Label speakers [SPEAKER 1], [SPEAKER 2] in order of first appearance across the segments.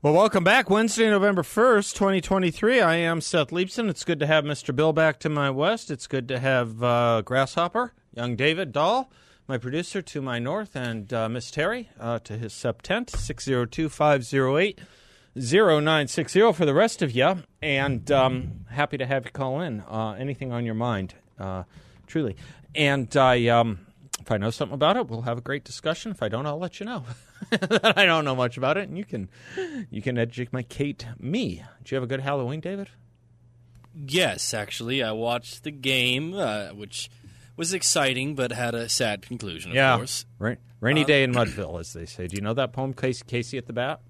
[SPEAKER 1] Well, welcome back. Wednesday, November 1st, 2023. I am Seth Leibsohn. It's good to have Mr. Bill back to my west. It's good to have uh, Grasshopper, young David Doll, my producer to my north, and uh, Miss Terry uh, to his septent, 602 508 0960 for the rest of you. And um, happy to have you call in. Uh, anything on your mind, uh, truly. And I, um, if I know something about it, we'll have a great discussion. If I don't, I'll let you know. I don't know much about it, and you can you can educate me. Did you have a good Halloween, David?
[SPEAKER 2] Yes, actually, I watched the game, uh, which was exciting but had a sad conclusion. Of
[SPEAKER 1] yeah,
[SPEAKER 2] course,
[SPEAKER 1] right. Rainy um, day in Mudville, as they say. Do you know that poem, Casey, Casey at the Bat?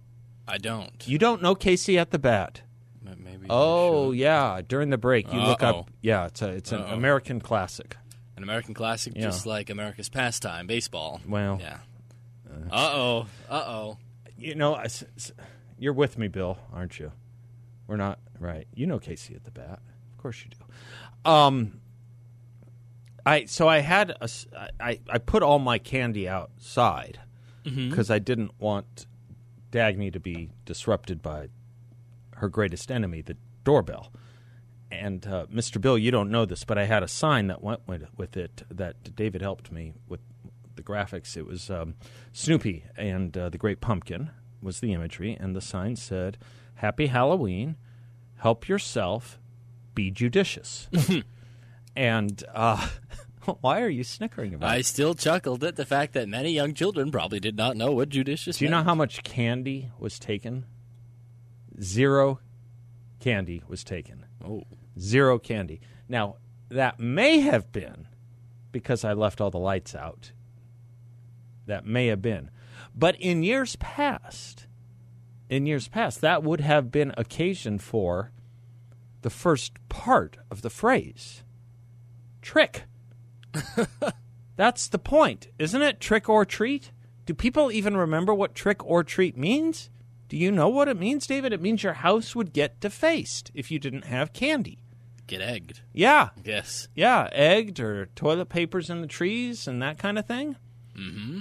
[SPEAKER 2] I don't.
[SPEAKER 1] You don't know Casey at the Bat?
[SPEAKER 2] Maybe.
[SPEAKER 1] Oh yeah, during the break you
[SPEAKER 2] Uh-oh.
[SPEAKER 1] look up. Yeah, it's a it's an
[SPEAKER 2] Uh-oh.
[SPEAKER 1] American classic.
[SPEAKER 2] An American classic,
[SPEAKER 1] Yeah.
[SPEAKER 2] just like America's pastime, baseball.
[SPEAKER 1] Well,
[SPEAKER 2] Yeah. Uh oh. Uh oh.
[SPEAKER 1] you know, I s- s- you're with me, Bill, aren't you? We're not right. You know Casey at the bat, of course you do. Um, I so I had a I I put all my candy outside because I didn't want Dagny to be disrupted by her greatest enemy, the doorbell. And uh, Mr. Bill, you don't know this, but I had a sign that went with, with it that David helped me with the graphics. It was um, Snoopy and uh, the Great Pumpkin was the imagery, and the sign said, "Happy Halloween. Help yourself. Be judicious." and uh, why are you snickering about?
[SPEAKER 2] I
[SPEAKER 1] it?
[SPEAKER 2] still chuckled at the fact that many young children probably did not know what judicious.
[SPEAKER 1] Do you know how much candy was taken? Zero candy was taken.
[SPEAKER 2] Oh.
[SPEAKER 1] Zero candy. Now, that may have been because I left all the lights out. That may have been. But in years past, in years past, that would have been occasion for the first part of the phrase trick. That's the point, isn't it? Trick or treat? Do people even remember what trick or treat means? Do you know what it means, David? It means your house would get defaced if you didn't have candy.
[SPEAKER 2] Get egged.
[SPEAKER 1] Yeah,
[SPEAKER 2] Yes.
[SPEAKER 1] yeah, egged or toilet papers in the trees and that kind of thing.
[SPEAKER 2] Mm-hmm.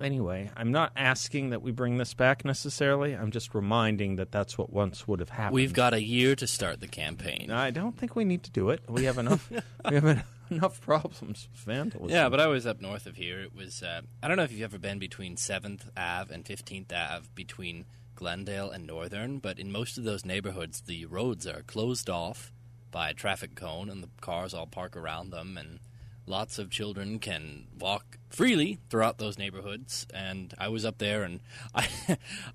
[SPEAKER 1] Anyway, I'm not asking that we bring this back necessarily. I'm just reminding that that's what once would have happened.
[SPEAKER 2] We've got a year to start the campaign.
[SPEAKER 1] I don't think we need to do it. We have enough. we have en- enough problems with vandalism.
[SPEAKER 2] Yeah, but I was up north of here. It was uh, I don't know if you've ever been between Seventh Ave and Fifteenth Ave between Glendale and Northern, but in most of those neighborhoods, the roads are closed off by a traffic cone, and the cars all park around them, and lots of children can walk freely throughout those neighborhoods. And I was up there, and I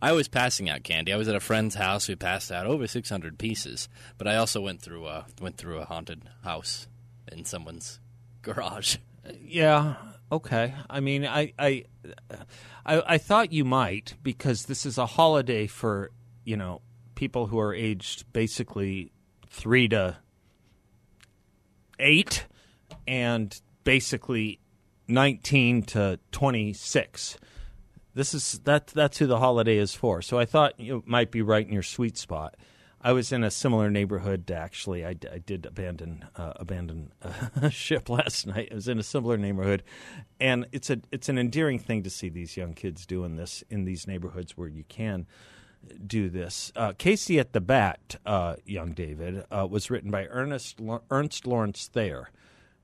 [SPEAKER 2] I was passing out candy. I was at a friend's house. We passed out over six hundred pieces, but I also went through a went through a haunted house in someone's garage.
[SPEAKER 1] Yeah. Okay. I mean, I, I, I, I thought you might because this is a holiday for you know people who are aged basically three to eight, and basically nineteen to twenty six. This is that. That's who the holiday is for. So I thought you might be right in your sweet spot. I was in a similar neighborhood actually. I, I did abandon uh, abandon uh, ship last night. I was in a similar neighborhood, and it's a it's an endearing thing to see these young kids doing this in these neighborhoods where you can do this. Uh, Casey at the Bat, uh, young David, uh, was written by Ernest Ernst Lawrence Thayer,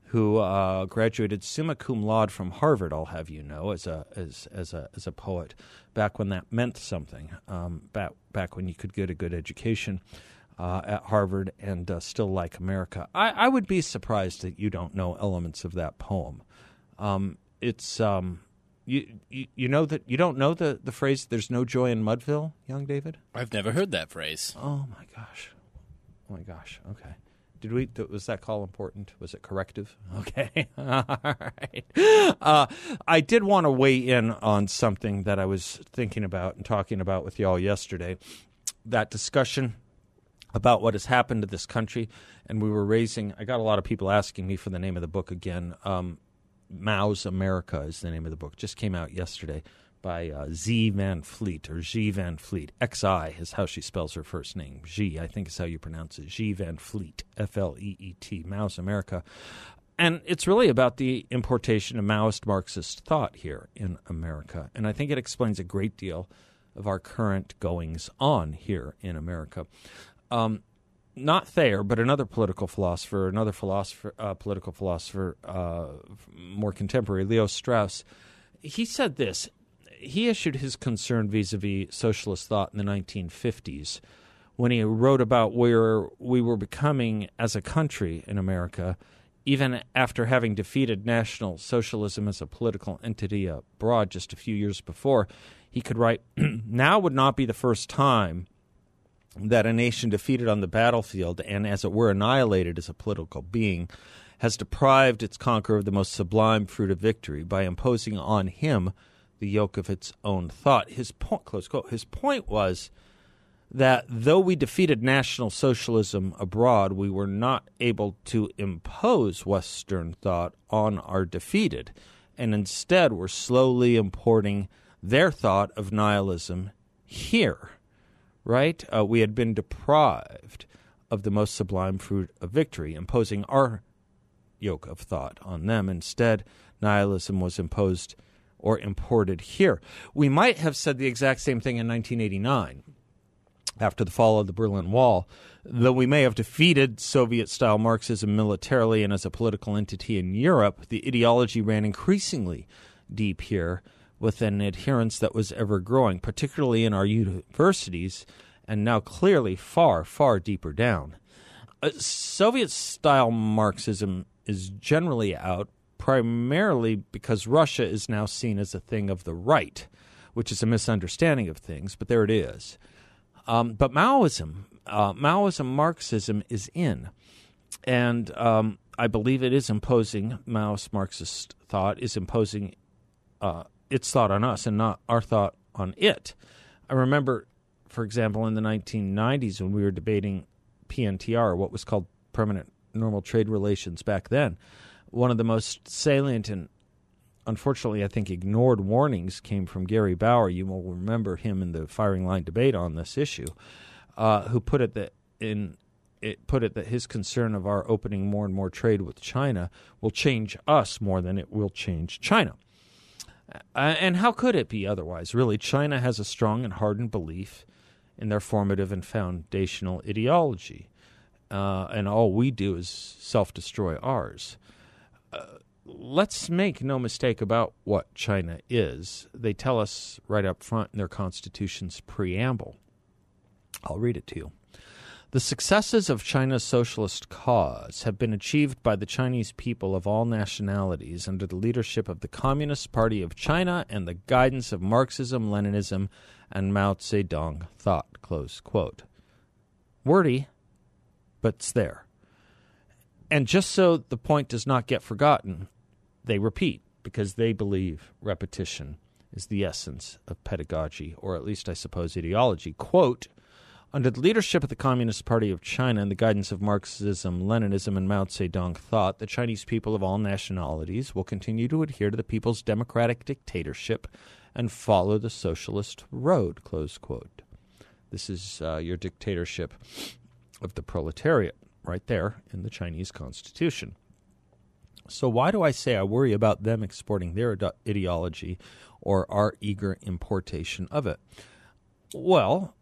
[SPEAKER 1] who uh, graduated summa cum laude from Harvard. I'll have you know, as a as as a as a poet, back when that meant something. Um, back back when you could get a good education. Uh, at Harvard and uh, still like America. I, I would be surprised that you don't know elements of that poem. Um, it's um, you, you you know that you don't know the, the phrase "There's no joy in Mudville," young David.
[SPEAKER 2] I've never heard that phrase.
[SPEAKER 1] Oh my gosh, oh my gosh. Okay, Did we? Was that call important? Was it corrective? Okay. All right. Uh, I did want to weigh in on something that I was thinking about and talking about with y'all yesterday. That discussion about what has happened to this country, and we were raising. I got a lot of people asking me for the name of the book again. Um, Mao's America is the name of the book. Just came out yesterday by uh, Z Van Fleet or G Van Fleet. X I is how she spells her first name. G, I think is how you pronounce it. G Van Fleet. F L E E T. Mao's America. And it's really about the importation of Maoist Marxist thought here in America. And I think it explains a great deal of our current goings on here in America. Um, not Thayer, but another political philosopher, another philosopher, uh, political philosopher, uh, more contemporary, Leo Strauss, he said this. He issued his concern vis-a-vis socialist thought in the 1950s when he wrote about where we were becoming as a country in America, even after having defeated National Socialism as a political entity abroad just a few years before. He could write, "Now would not be the first time." that a nation defeated on the battlefield and, as it were, annihilated as a political being has deprived its conqueror of the most sublime fruit of victory by imposing on him the yoke of its own thought. His point, close quote, his point was that though we defeated National Socialism abroad, we were not able to impose Western thought on our defeated, and instead were slowly importing their thought of nihilism here right? Uh, we had been deprived of the most sublime fruit of victory, imposing our yoke of thought on them. Instead, nihilism was imposed or imported here. We might have said the exact same thing in 1989 after the fall of the Berlin Wall, though we may have defeated Soviet style Marxism militarily and as a political entity in Europe, the ideology ran increasingly deep here with an adherence that was ever growing, particularly in our universities, and now clearly far, far deeper down. Uh, Soviet style Marxism is generally out primarily because Russia is now seen as a thing of the right, which is a misunderstanding of things, but there it is. Um, but Maoism, uh, Maoism Marxism is in. And um, I believe it is imposing, Maoist Marxist thought is imposing uh, its thought on us and not our thought on it. I remember, for example, in the 1990s when we were debating PNTR, what was called permanent normal trade relations back then, one of the most salient and unfortunately, I think, ignored warnings came from Gary Bauer. You will remember him in the firing line debate on this issue, uh, who put it that in it put it that his concern of our opening more and more trade with China will change us more than it will change China. Uh, and how could it be otherwise? Really, China has a strong and hardened belief in their formative and foundational ideology. Uh, and all we do is self destroy ours. Let's make no mistake about what China is. They tell us right up front in their constitution's preamble. I'll read it to you. The successes of China's socialist cause have been achieved by the Chinese people of all nationalities under the leadership of the Communist Party of China and the guidance of Marxism, Leninism, and Mao Zedong thought. Close quote. Wordy, but it's there. And just so the point does not get forgotten, they repeat because they believe repetition is the essence of pedagogy, or at least, I suppose, ideology. Quote, under the leadership of the Communist Party of China and the guidance of Marxism, Leninism, and Mao Zedong thought, the Chinese people of all nationalities will continue to adhere to the people's democratic dictatorship and follow the socialist road. Close quote. This is uh, your dictatorship of the proletariat right there in the Chinese constitution. So, why do I say I worry about them exporting their ideology or our eager importation of it? Well,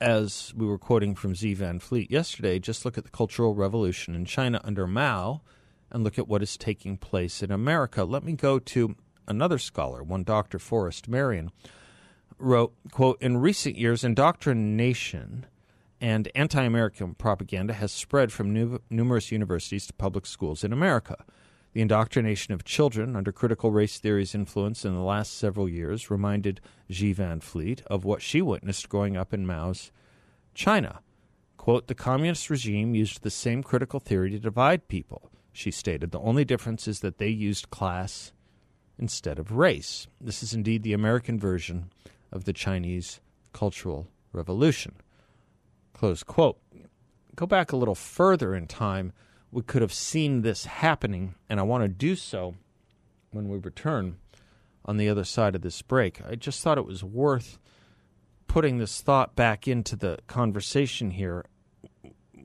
[SPEAKER 1] as we were quoting from Xi Van Fleet yesterday, just look at the Cultural Revolution in China under Mao and look at what is taking place in America. Let me go to another scholar, one Dr. Forrest Marion, wrote, quote, In recent years, indoctrination and anti-American propaganda has spread from nu- numerous universities to public schools in America. The indoctrination of children under critical race theory's influence in the last several years reminded Xi Van Fleet of what she witnessed growing up in Mao's China. Quote, the communist regime used the same critical theory to divide people, she stated. The only difference is that they used class instead of race. This is indeed the American version of the Chinese Cultural Revolution. Close quote. Go back a little further in time. We could have seen this happening, and I want to do so when we return on the other side of this break. I just thought it was worth putting this thought back into the conversation here.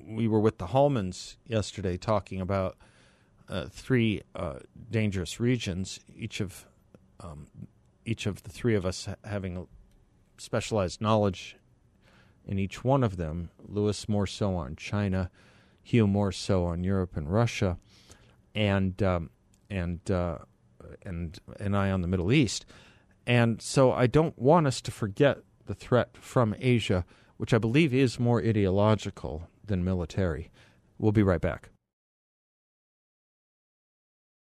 [SPEAKER 1] We were with the Hallmans yesterday talking about uh, three uh, dangerous regions, each of um, each of the three of us having specialized knowledge in each one of them. Lewis more so on China, Hugh more so on Europe and Russia, and um, and uh, and and I on the Middle East. And so I don't want us to forget the threat from Asia, which I believe is more ideological than military. We'll be right back.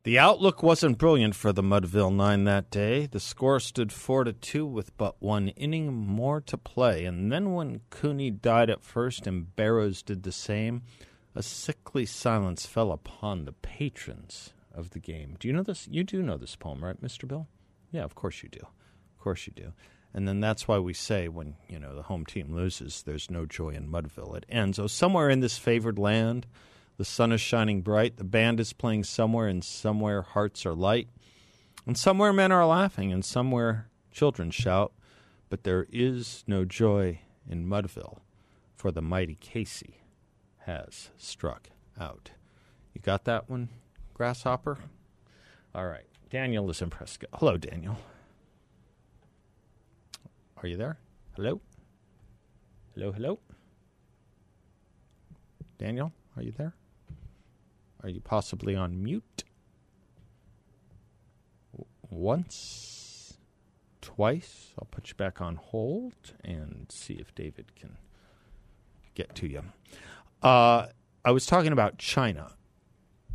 [SPEAKER 1] The outlook wasn't brilliant for the Mudville Nine that day. The score stood four to two with but one inning more to play, and then when Cooney died at first and Barrows did the same, a sickly silence fell upon the patrons of the game. Do you know this? You do know this poem, right, Mister Bill? Yeah, of course you do. Of course you do. And then that's why we say when you know the home team loses, there's no joy in Mudville. It ends. Oh, somewhere in this favored land the sun is shining bright. The band is playing somewhere, and somewhere hearts are light. And somewhere men are laughing, and somewhere children shout. But there is no joy in Mudville, for the mighty Casey has struck out. You got that one, Grasshopper? All right. Daniel is in Prescott. Hello, Daniel. Are you there? Hello? Hello, hello? Daniel, are you there? Are you possibly on mute? Once, twice. I'll put you back on hold and see if David can get to you. Uh, I was talking about China.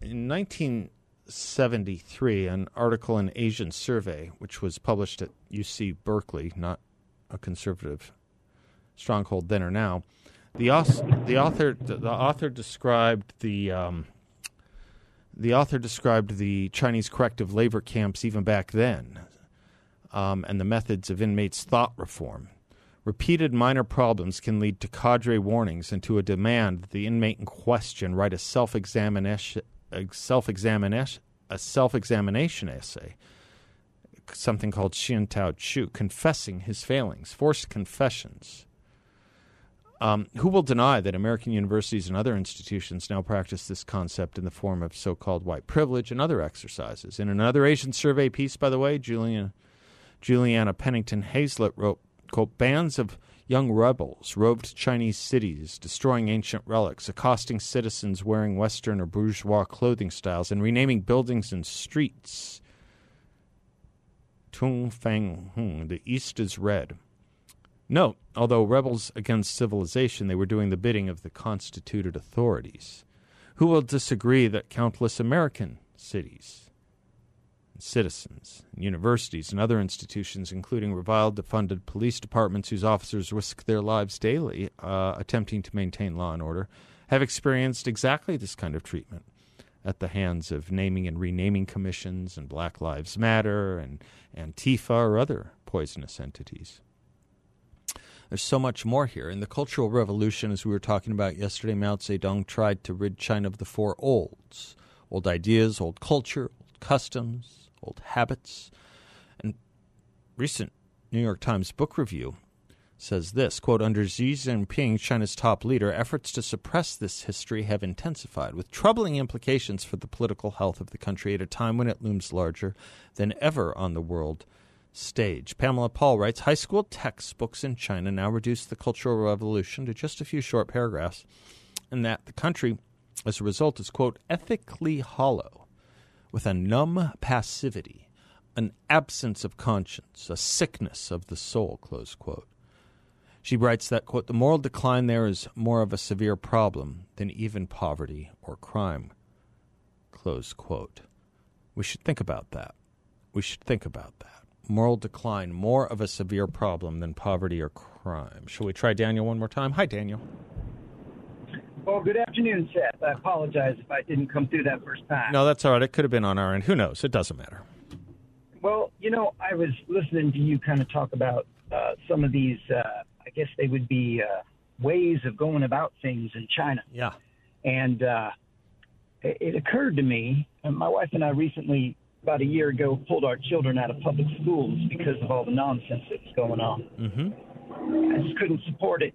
[SPEAKER 1] In 1973, an article in Asian Survey, which was published at UC Berkeley, not a conservative stronghold then or now, the, the author the author described the um, the author described the Chinese corrective labor camps even back then um, and the methods of inmates' thought reform. Repeated minor problems can lead to cadre warnings and to a demand that the inmate in question write a self examination a self examination essay, something called Xian Tao Chu, confessing his failings, forced confessions. Um, who will deny that American universities and other institutions now practice this concept in the form of so called white privilege and other exercises? In another Asian survey piece, by the way, Julian, Juliana Pennington Hazlett wrote, quote, bands of young rebels roved Chinese cities, destroying ancient relics, accosting citizens wearing Western or bourgeois clothing styles, and renaming buildings and streets. Tung Fang Hung, the East is red. Note, although rebels against civilization, they were doing the bidding of the constituted authorities. Who will disagree that countless American cities, and citizens, and universities, and other institutions, including reviled, defunded police departments whose officers risk their lives daily uh, attempting to maintain law and order, have experienced exactly this kind of treatment at the hands of naming and renaming commissions and Black Lives Matter and Antifa or other poisonous entities? There's so much more here. In the Cultural Revolution, as we were talking about yesterday, Mao Zedong tried to rid China of the four olds old ideas, old culture, old customs, old habits. And recent New York Times book review says this quote under xi jinping china's top leader efforts to suppress this history have intensified with troubling implications for the political health of the country at a time when it looms larger than ever on the world stage. Pamela Paul writes High school textbooks in China now reduce the Cultural Revolution to just a few short paragraphs, and that the country, as a result, is, quote, ethically hollow, with a numb passivity, an absence of conscience, a sickness of the soul, close quote. She writes that, quote, the moral decline there is more of a severe problem than even poverty or crime, close quote. We should think about that. We should think about that moral decline more of a severe problem than poverty or crime. Shall we try Daniel one more time? Hi, Daniel.
[SPEAKER 3] Well, good afternoon, Seth. I apologize if I didn't come through that first time.
[SPEAKER 1] No, that's all right. It could have been on our end. Who knows? It doesn't matter.
[SPEAKER 3] Well, you know, I was listening to you kind of talk about uh, some of these, uh, I guess they would be uh, ways of going about things in China.
[SPEAKER 1] Yeah.
[SPEAKER 3] And uh, it, it occurred to me, and my wife and I recently, about a year ago, pulled our children out of public schools because of all the nonsense that was going on.
[SPEAKER 1] Mm-hmm.
[SPEAKER 3] I just couldn't support it.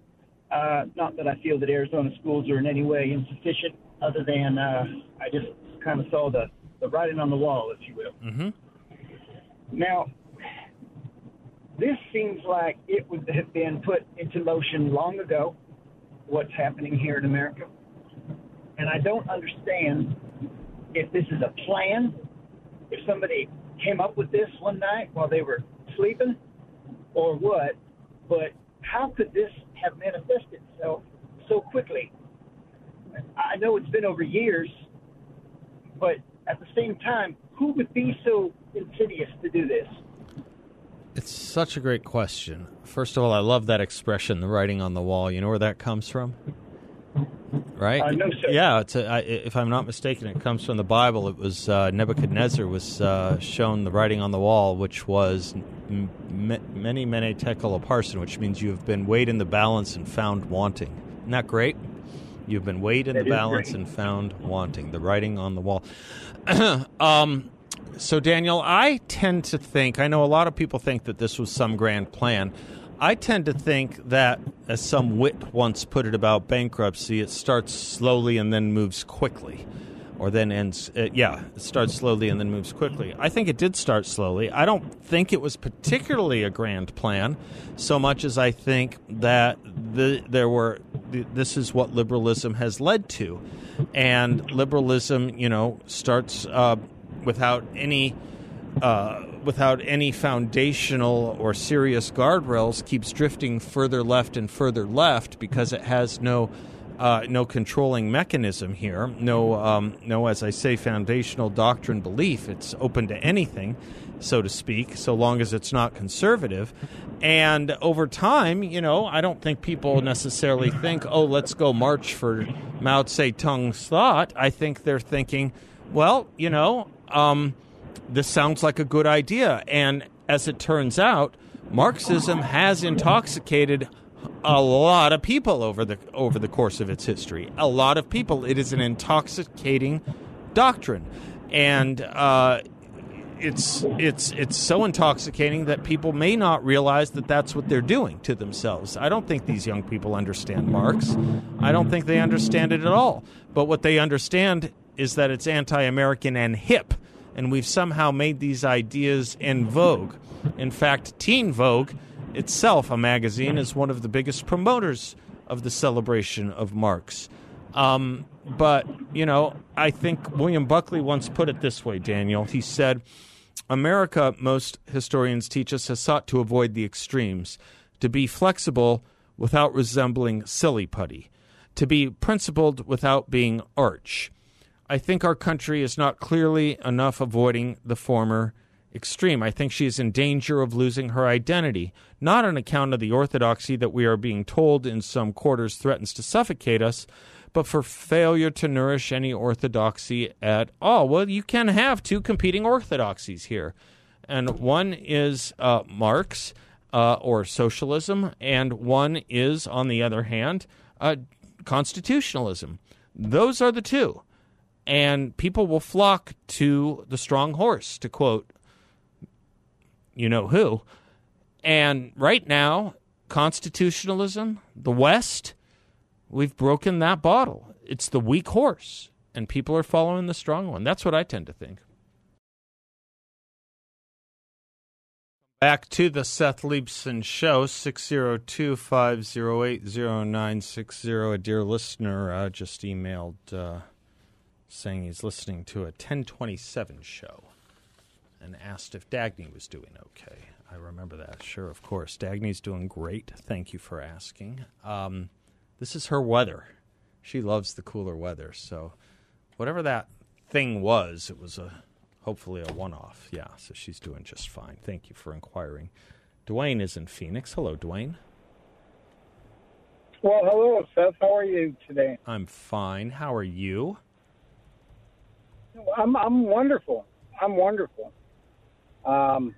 [SPEAKER 3] Uh, not that I feel that Arizona schools are in any way insufficient, other than uh, I just kind of saw the, the writing on the wall, if you will.
[SPEAKER 1] Mm-hmm.
[SPEAKER 3] Now, this seems like it would have been put into motion long ago, what's happening here in America. And I don't understand if this is a plan, if somebody came up with this one night while they were sleeping, or what. But how could this have manifested itself so quickly? I know it's been over years, but at the same time, who would be so insidious to do this?
[SPEAKER 1] It's such a great question. First of all, I love that expression, the writing on the wall. You know where that comes from? Right?
[SPEAKER 3] Uh, no, sir.
[SPEAKER 1] Yeah, it's a, I, if I'm not mistaken, it comes from the Bible. It was uh, Nebuchadnezzar was uh, shown the writing on the wall, which was m- m- mene, mene tekel parsin, which means you have been weighed in the balance and found wanting. Isn't that great? You've been weighed in
[SPEAKER 3] That
[SPEAKER 1] the balance
[SPEAKER 3] great.
[SPEAKER 1] and found wanting. The writing on the wall. um, so, Daniel, I tend to think, I know a lot of people think that this was some grand plan. I tend to think that, as some wit once put it about bankruptcy, it starts slowly and then moves quickly. Or then ends, uh, yeah, it starts slowly and then moves quickly. I think it did start slowly. I don't think it was particularly a grand plan, so much as I think that the, there were, th- this is what liberalism has led to. And liberalism, you know, starts uh, without any uh, without any foundational or serious guardrails keeps drifting further left and further left because it has no uh, no controlling mechanism here, no um, no as I say foundational doctrine belief. It's open to anything, so to speak, so long as it's not conservative. And over time, you know, I don't think people necessarily think, oh, let's go march for Mao Zedong's thought. I think they're thinking, well, you know. Um, this sounds like a good idea. And as it turns out, Marxism has intoxicated a lot of people over the over the course of its history. A lot of people. It is an intoxicating doctrine, and uh, it's it's it's so intoxicating that people may not realize that that's what they're doing to themselves. I don't think these young people understand Marx. I don't think they understand it at all. But what they understand is that it's anti-American and hip and we've somehow made these ideas in vogue. In fact, Teen Vogue itself, a magazine, is one of the biggest promoters of the celebration of Marx. Um, but, you know, I think William Buckley once put it this way, Daniel. He said, America, most historians teach us, has sought to avoid the extremes, to be flexible without resembling silly putty, to be principled without being arch. I think our country is not clearly enough avoiding the former extreme. I think she is in danger of losing her identity, not on account of the orthodoxy that we are being told in some quarters threatens to suffocate us, but for failure to nourish any orthodoxy at all. Well, you can have two competing orthodoxies here, and one is uh, Marx uh, or socialism, and one is, on the other hand, uh, constitutionalism. Those are the two and people will flock to the strong horse, to quote you know who. And right now, constitutionalism, the West, we've broken that bottle. It's the weak horse, and people are following the strong one. That's what I tend to think. Back to the Seth Leibsohn Show, 602 508 0960. A dear listener uh, just emailed. Uh, saying he's listening to a 1027 show and asked if Dagny was doing okay. I remember that. Sure, of course. Dagny's doing great. Thank you for asking. Um, this is her weather. She loves the cooler weather. So, whatever that thing was, it was a hopefully a one off. Yeah, so she's doing just fine. Thank you for inquiring. Dwayne is in Phoenix. Hello, Dwayne.
[SPEAKER 4] Well, hello, Seth. How are you today?
[SPEAKER 1] I'm fine. How are you?
[SPEAKER 4] I'm I'm wonderful. I'm wonderful. Um,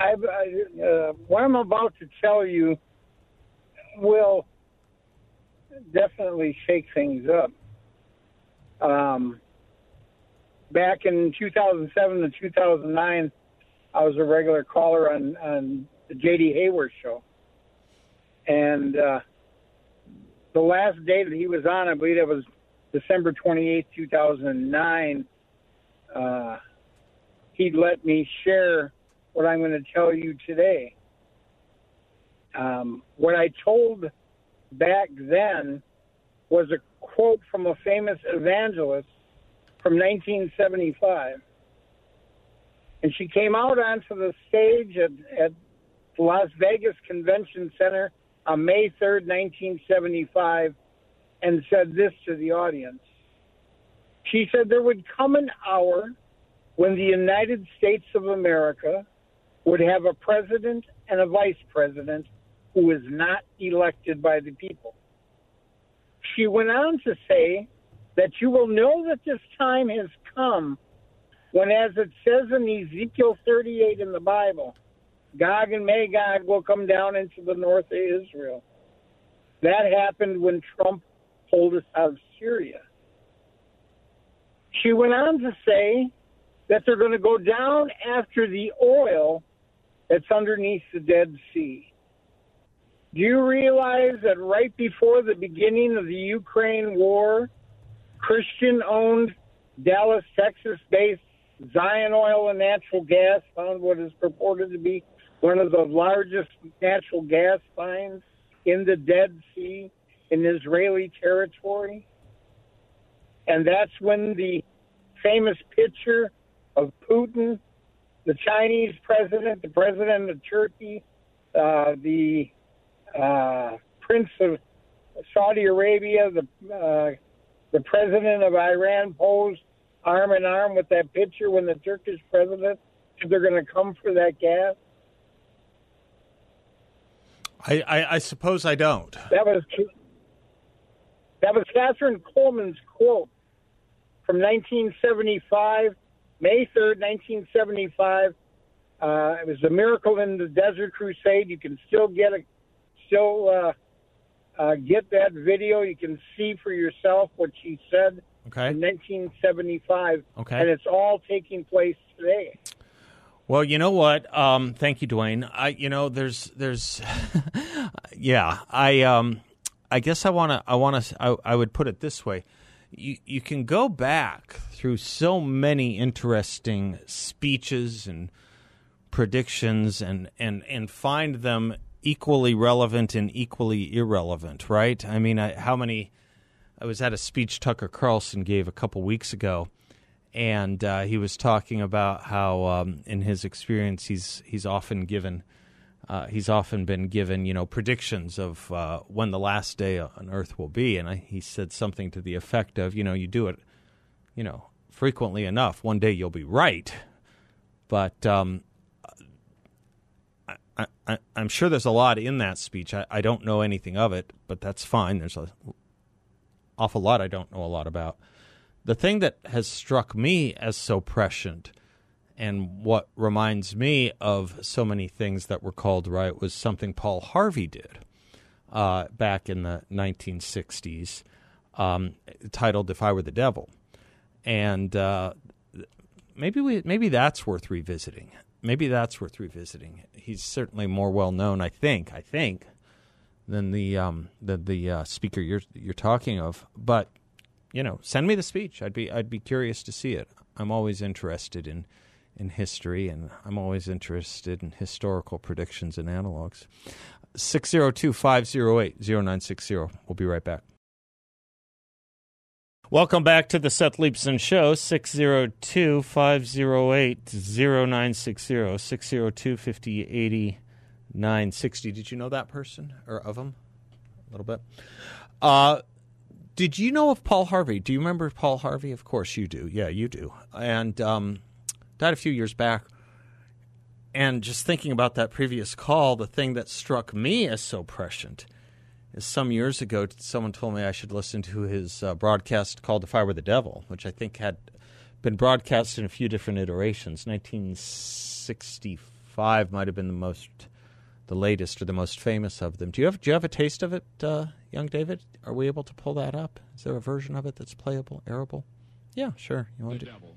[SPEAKER 4] I've, I, uh, what I'm about to tell you will definitely shake things up. Um, back in 2007 to 2009, I was a regular caller on, on the J.D. Hayworth show. And uh, the last day that he was on, I believe it was December 28, 2009, uh, he'd let me share what I'm going to tell you today. Um, what I told back then was a quote from a famous evangelist from 1975. And she came out onto the stage at, at the Las Vegas Convention Center on May 3rd, 1975, and said this to the audience. She said there would come an hour when the United States of America would have a president and a vice president who is not elected by the people. She went on to say that you will know that this time has come when, as it says in Ezekiel 38 in the Bible, Gog and Magog will come down into the north of Israel. That happened when Trump out of Syria. She went on to say that they're going to go down after the oil that's underneath the Dead Sea. Do you realize that right before the beginning of the Ukraine war, Christian owned Dallas, Texas based Zion Oil and Natural Gas found what is purported to be one of the largest natural gas finds in the Dead Sea in Israeli territory? And that's when the famous picture of Putin, the Chinese president, the president of Turkey, uh, the uh, Prince of Saudi Arabia, the uh, the president of Iran posed arm in arm with that picture when the Turkish president said they're going to come for that gas.
[SPEAKER 1] I, I, I suppose I don't.
[SPEAKER 4] That was that was Kathryn Kuhlman's quote from 1975, May 3rd, 1975. Uh, it was a miracle in the Desert Crusade. You can still get a still uh, uh, get that video. You can see for yourself what she said
[SPEAKER 1] Okay.
[SPEAKER 4] in 1975.
[SPEAKER 1] Okay.
[SPEAKER 4] And it's all taking place today.
[SPEAKER 1] Well, you know what? Um, thank you, Dwayne. I, you know, there's, there's, yeah. I, um, I guess I want to, I want to, I, I would put it this way: you, you can go back through so many interesting speeches and predictions, and and and find them equally relevant and equally irrelevant. Right? I mean, I, how many? I was at a speech Tucker Carlson gave a couple weeks ago and uh, he was talking about how, um, in his experience, he's he's often given uh, he's often been given you know predictions of uh, when the last day on Earth will be, and I, he said something to the effect of, you know, you do it, you know, frequently enough, one day you'll be right, but um, I, I'm sure there's a lot in that speech. I, I don't know anything of it, but that's fine. There's a awful lot I don't know a lot about the thing that has struck me as so prescient and what reminds me of so many things that were called right was something Paul Harvey did uh, back in the 1960s, um, titled "If I Were the Devil," and uh, maybe we maybe that's worth revisiting. Maybe that's worth revisiting. He's certainly more well known, I think. I think than the um, than the uh, speaker you're you're talking of, but you know, send me the speech. I'd be I'd be curious to see it. I'm always interested in in history, and I'm always interested in historical predictions and analogs. 602-508-0960. We'll be right back. Welcome back to the Seth Leibsohn Show, 602-508-0960, 602-5080-960. Did you know that person, or of them? A little bit. Uh, did you know of Paul Harvey? Do you remember Paul Harvey? Of course you do. Yeah, you do. And um, died a few years back. And just thinking about that previous call, the thing that struck me as so prescient is some years ago, someone told me I should listen to his uh, broadcast called If I Were the Devil, which I think had been broadcast in a few different iterations. 1965 might have been the most, the latest or the most famous of them. Do you have, do you have a taste of it, uh, young David? Are we able to pull that up? Is there a version of it that's playable, airable? Yeah, sure. You want
[SPEAKER 5] the
[SPEAKER 1] to?
[SPEAKER 5] devil.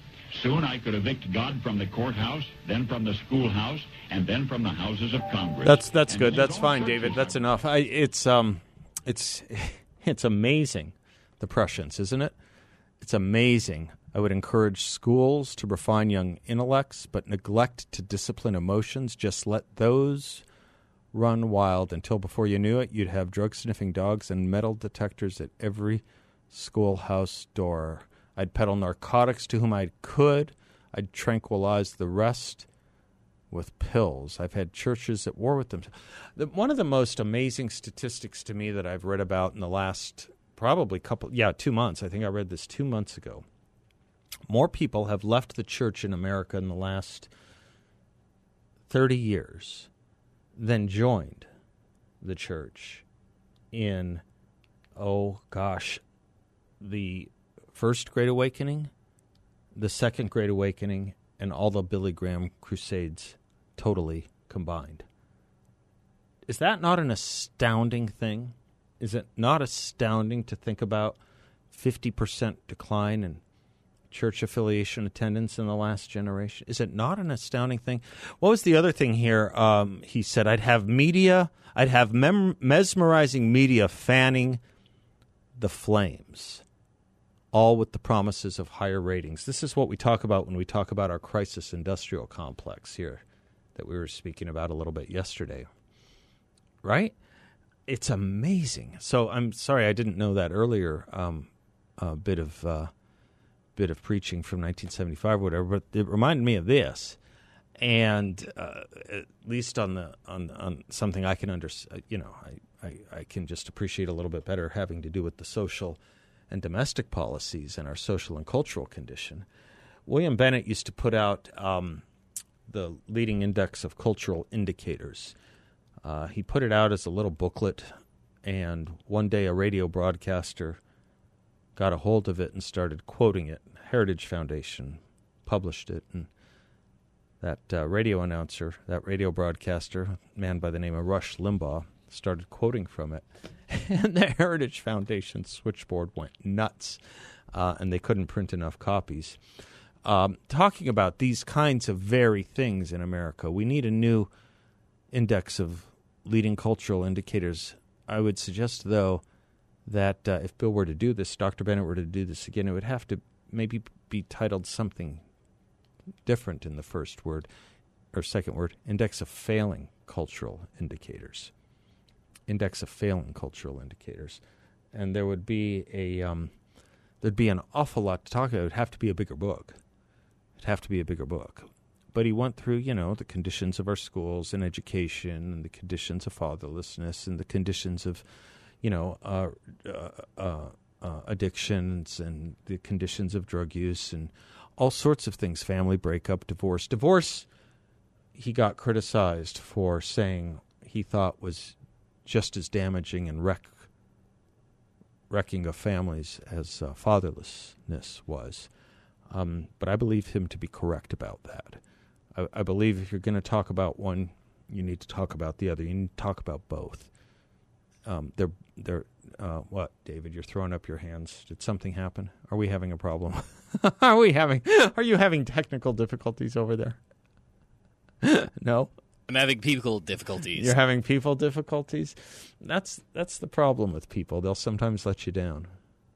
[SPEAKER 5] Soon I could evict God from the courthouse, then from the schoolhouse, and then from the houses of Congress.
[SPEAKER 1] That's that's
[SPEAKER 5] And
[SPEAKER 1] good. That's fine, David. That's enough. I, it's um, it's it's amazing, the prescience, isn't it? It's amazing. I would encourage schools to refine young intellects, but neglect to discipline emotions. Just let those run wild until before you knew it, you'd have drug sniffing dogs and metal detectors at every schoolhouse door. I'd peddle narcotics to whom I could. I'd tranquilize the rest with pills. I've had churches at war with them. The, one of the most amazing statistics to me that I've read about in the last probably couple, yeah, two months. I think I read this two months ago. More people have left the church in America in the last 30 years than joined the church in, oh gosh, the first Great Awakening, the second Great Awakening, and all the Billy Graham crusades totally combined. Is that not an astounding thing? Is it not astounding to think about 50% decline in church affiliation attendance in the last generation? Is it not an astounding thing? What was the other thing here? Um, he said, I'd have media, I'd have mem- mesmerizing media fanning the flames all with the promises of higher ratings. This is what we talk about when we talk about our crisis industrial complex here that we were speaking about a little bit yesterday. Right? It's amazing. So I'm sorry I didn't know that earlier um, uh, bit of uh, bit of preaching from 1975 or whatever, but it reminded me of this. And uh, at least on the on on something I can under you know I, I, I can just appreciate a little bit better having to do with the social and domestic policies and our social and cultural condition. William Bennett used to put out um, the leading index of cultural indicators. Uh, he put it out as a little booklet, and one day a radio broadcaster got a hold of it and started quoting it. Heritage Foundation published it, and that uh, radio announcer, that radio broadcaster, man by the name of Rush Limbaugh, started quoting from it. and the Heritage Foundation switchboard went nuts, uh, and they couldn't print enough copies. Um, talking about these kinds of very things in America, we need a new index of leading cultural indicators. I would suggest, though, that uh, if Bill were to do this, Dr. Bennett were to do this again, it would have to maybe be titled something different in the first word or second word, index of failing cultural indicators. Index of failing cultural indicators. And there would be a um, there'd be an awful lot to talk about. It would have to be a bigger book. It'd have to be a bigger book. But he went through, you know, the conditions of our schools and education and the conditions of fatherlessness and the conditions of, you know, uh, uh, uh, uh addictions and the conditions of drug use and all sorts of things family breakup, divorce. Divorce, he got criticized for saying he thought was just as damaging and wreck, wrecking of families as uh, fatherlessness was. Um, but I believe him to be correct about that. I, I believe if you're going to talk about one, you need to talk about the other. You need to talk about both. Um, they're they're uh, what, David? You're throwing up your hands. Did something happen? Are we having a problem? are we having? Are you having technical difficulties over there? no.
[SPEAKER 2] I'm having people difficulties.
[SPEAKER 1] You're having people difficulties. That's that's the problem with people. They'll sometimes let you down.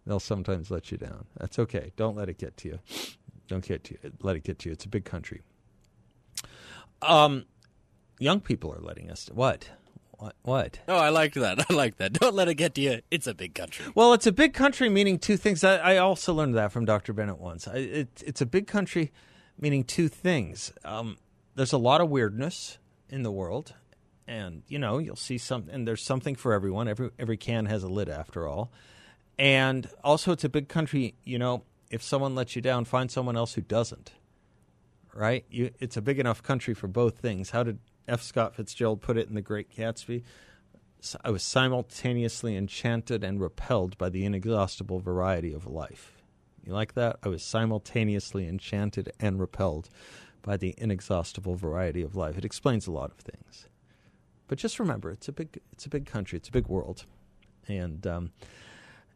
[SPEAKER 1] They'll sometimes let you down. That's okay. Don't let it get to you. Don't get to you. Let it get to you. It's a big country. Um, young people are letting us. What? What? What?
[SPEAKER 2] Oh, I like that. I like that. Don't let it get to you. It's a big country.
[SPEAKER 1] Well, it's a big country, meaning two things. I, I also learned that from Dr. Bennett once. I, it, it's a big country, meaning two things. Um, there's a lot of weirdness in the world, and you know you'll see something. And there's something for everyone. Every every can has a lid, after all. And also, it's a big country. You know, if someone lets you down, find someone else who doesn't. Right? You, it's a big enough country for both things. How did F. Scott Fitzgerald put it in The Great Gatsby? I was simultaneously enchanted and repelled by the inexhaustible variety of life. You like that? I was simultaneously enchanted and repelled by the inexhaustible variety of life. It explains a lot of things. But just remember, it's a big, it's a big country, it's a big world, and um,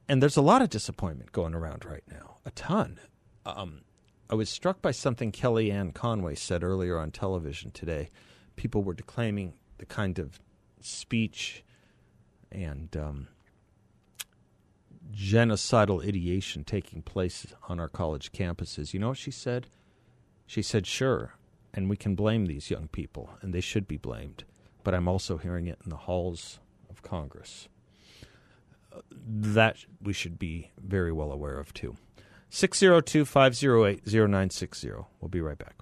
[SPEAKER 1] and there's a lot of disappointment going around right now, a ton. Um, I was struck by something Kellyanne Conway said earlier on television today. People were declaiming the kind of speech and um, genocidal ideation taking place on our college campuses. You know what she said? She said, Sure, and we can blame these young people, and they should be blamed, but I'm also hearing it in the halls of Congress that we should be very well aware of too. 602 508 0960. We'll be right back.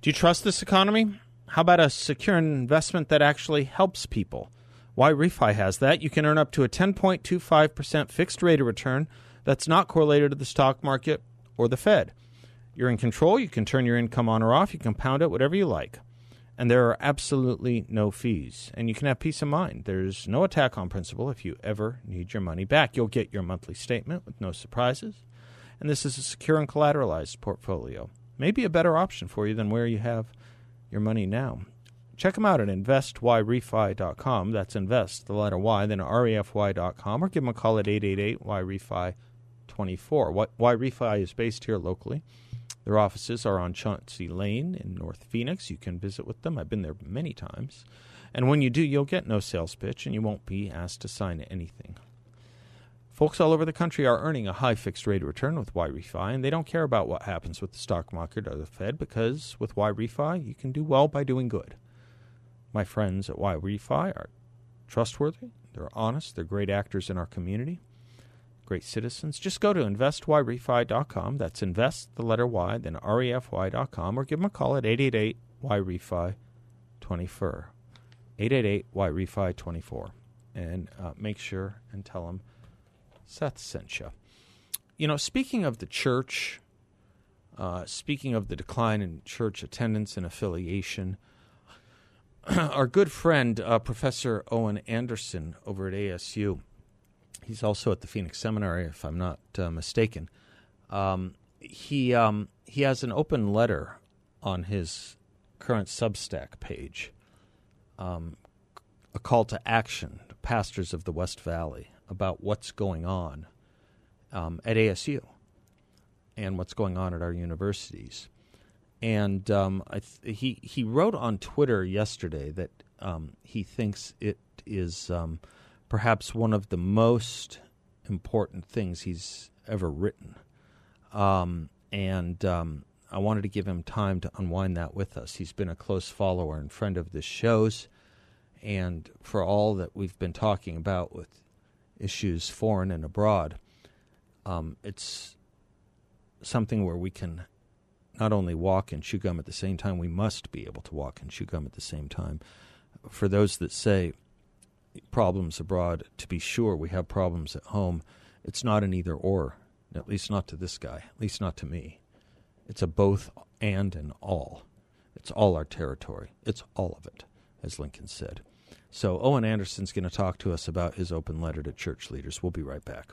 [SPEAKER 1] Do you trust this economy? How about a secure investment that actually helps people? YRefy has that. You can earn up to a 10.25% fixed rate of return that's not correlated to the stock market or the Fed. You're in control. You can turn your income on or off. You can pound it, whatever you like and there are absolutely no fees. And you can have peace of mind. There's no attack on principle if you ever need your money back. You'll get your monthly statement with no surprises. And this is a secure and collateralized portfolio. Maybe a better option for you than where you have your money now. Check them out at investyrefy.com. That's invest, the letter Y, then refy.com, or give them a call at 888 YRefy24. YRefy is based here locally. Their offices are on Chauncey Lane in North Phoenix. You can visit with them. I've been there many times. And when you do, you'll get no sales pitch and you won't be asked to sign anything. Folks all over the country are earning a high fixed rate of return with YRefy, and they don't care about what happens with the stock market or the Fed because with YRefy, you can do well by doing good. My friends at YRefy are trustworthy, they're honest, they're great actors in our community great citizens, just go to investyrefy.com. That's invest, the letter Y, then refy.com, or give them a call at 888 YREFY 24. 888 YRefy 24. And uh, make sure and tell them Seth sent you. You know, speaking of the church, uh, speaking of the decline in church attendance and affiliation, our good friend, uh, Professor Owen Anderson over at ASU, He's also at the Phoenix Seminary, if I'm not uh, mistaken. Um, he um, he has an open letter on his current Substack page, um, a call to action to pastors of the West Valley about what's going on um, at ASU and what's going on at our universities. And um, th- he he wrote on Twitter yesterday that um, he thinks it is perhaps one of the most important things he's ever written. Um, and um, I wanted to give him time to unwind that with us. He's been a close follower and friend of the show's, and for all that we've been talking about with issues foreign and abroad, um, it's something where we can not only walk and chew gum at the same time, we must be able to walk and chew gum at the same time. For those that say problems abroad, to be sure, we have problems at home. It's not an either or, at least not to this guy, at least not to me. It's a both and and all. It's all our territory. It's all of it, as Lincoln said. So Owen Anderson's going to talk to us about his open letter to church leaders. We'll be right back.